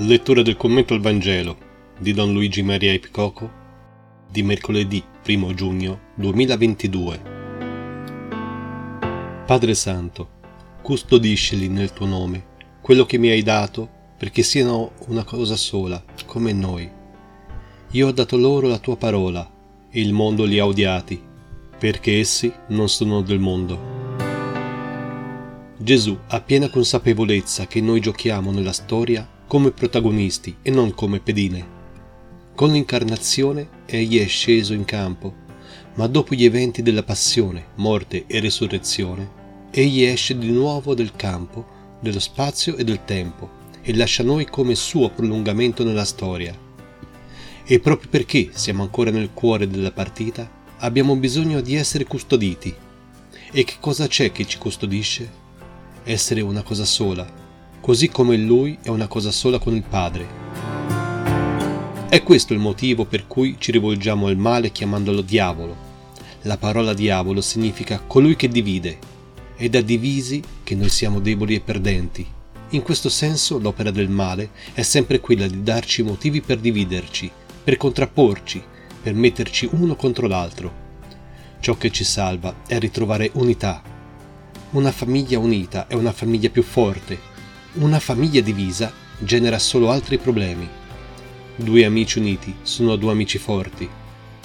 Lettura del commento al Vangelo di Don Luigi Maria Epicoco di mercoledì 1 giugno 2022. Padre Santo, custodiscili nel tuo nome quello che mi hai dato perché siano una cosa sola, come noi. Io ho dato loro la tua parola e il mondo li ha odiati, perché essi non sono del mondo. Gesù ha piena consapevolezza che noi giochiamo nella storia come protagonisti e non come pedine. Con l'incarnazione egli è sceso in campo, ma dopo gli eventi della passione, morte e resurrezione, egli esce di nuovo del campo, dello spazio e del tempo e lascia noi come suo prolungamento nella storia. E proprio perché siamo ancora nel cuore della partita, abbiamo bisogno di essere custoditi. E che cosa c'è che ci custodisce? Essere una cosa sola, così come lui è una cosa sola con il Padre. È questo il motivo per cui ci rivolgiamo al male chiamandolo diavolo. La parola diavolo significa colui che divide, è da divisi che noi siamo deboli e perdenti. In questo senso l'opera del male è sempre quella di darci motivi per dividerci, per contrapporci, per metterci uno contro l'altro. Ciò che ci salva è ritrovare unità. Una famiglia unita è una famiglia più forte, una famiglia divisa genera solo altri problemi. Due amici uniti sono due amici forti.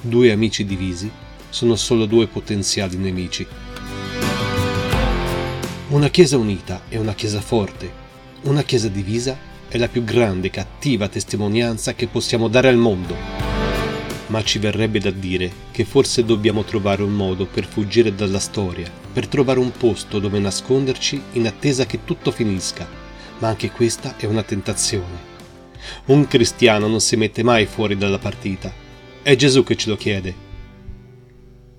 Due amici divisi sono solo due potenziali nemici. Una chiesa unita è una chiesa forte. Una chiesa divisa è la più grande e cattiva testimonianza che possiamo dare al mondo. Ma ci verrebbe da dire che forse dobbiamo trovare un modo per fuggire dalla storia, per trovare un posto dove nasconderci in attesa che tutto finisca ma anche questa è una tentazione. Un cristiano non si mette mai fuori dalla partita. È Gesù che ce lo chiede.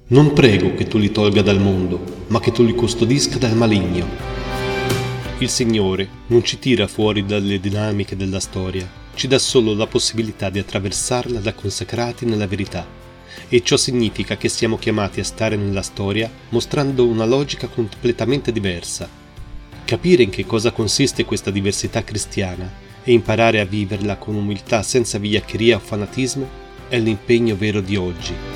Non prego che tu li tolga dal mondo, ma che tu li custodisca dal maligno. Il Signore non ci tira fuori dalle dinamiche della storia, ci dà solo la possibilità di attraversarla da consacrati nella verità. E ciò significa che siamo chiamati a stare nella storia mostrando una logica completamente diversa, Capire in che cosa consiste questa diversità cristiana e imparare a viverla con umiltà senza vigliaccheria o fanatismo è l'impegno vero di oggi.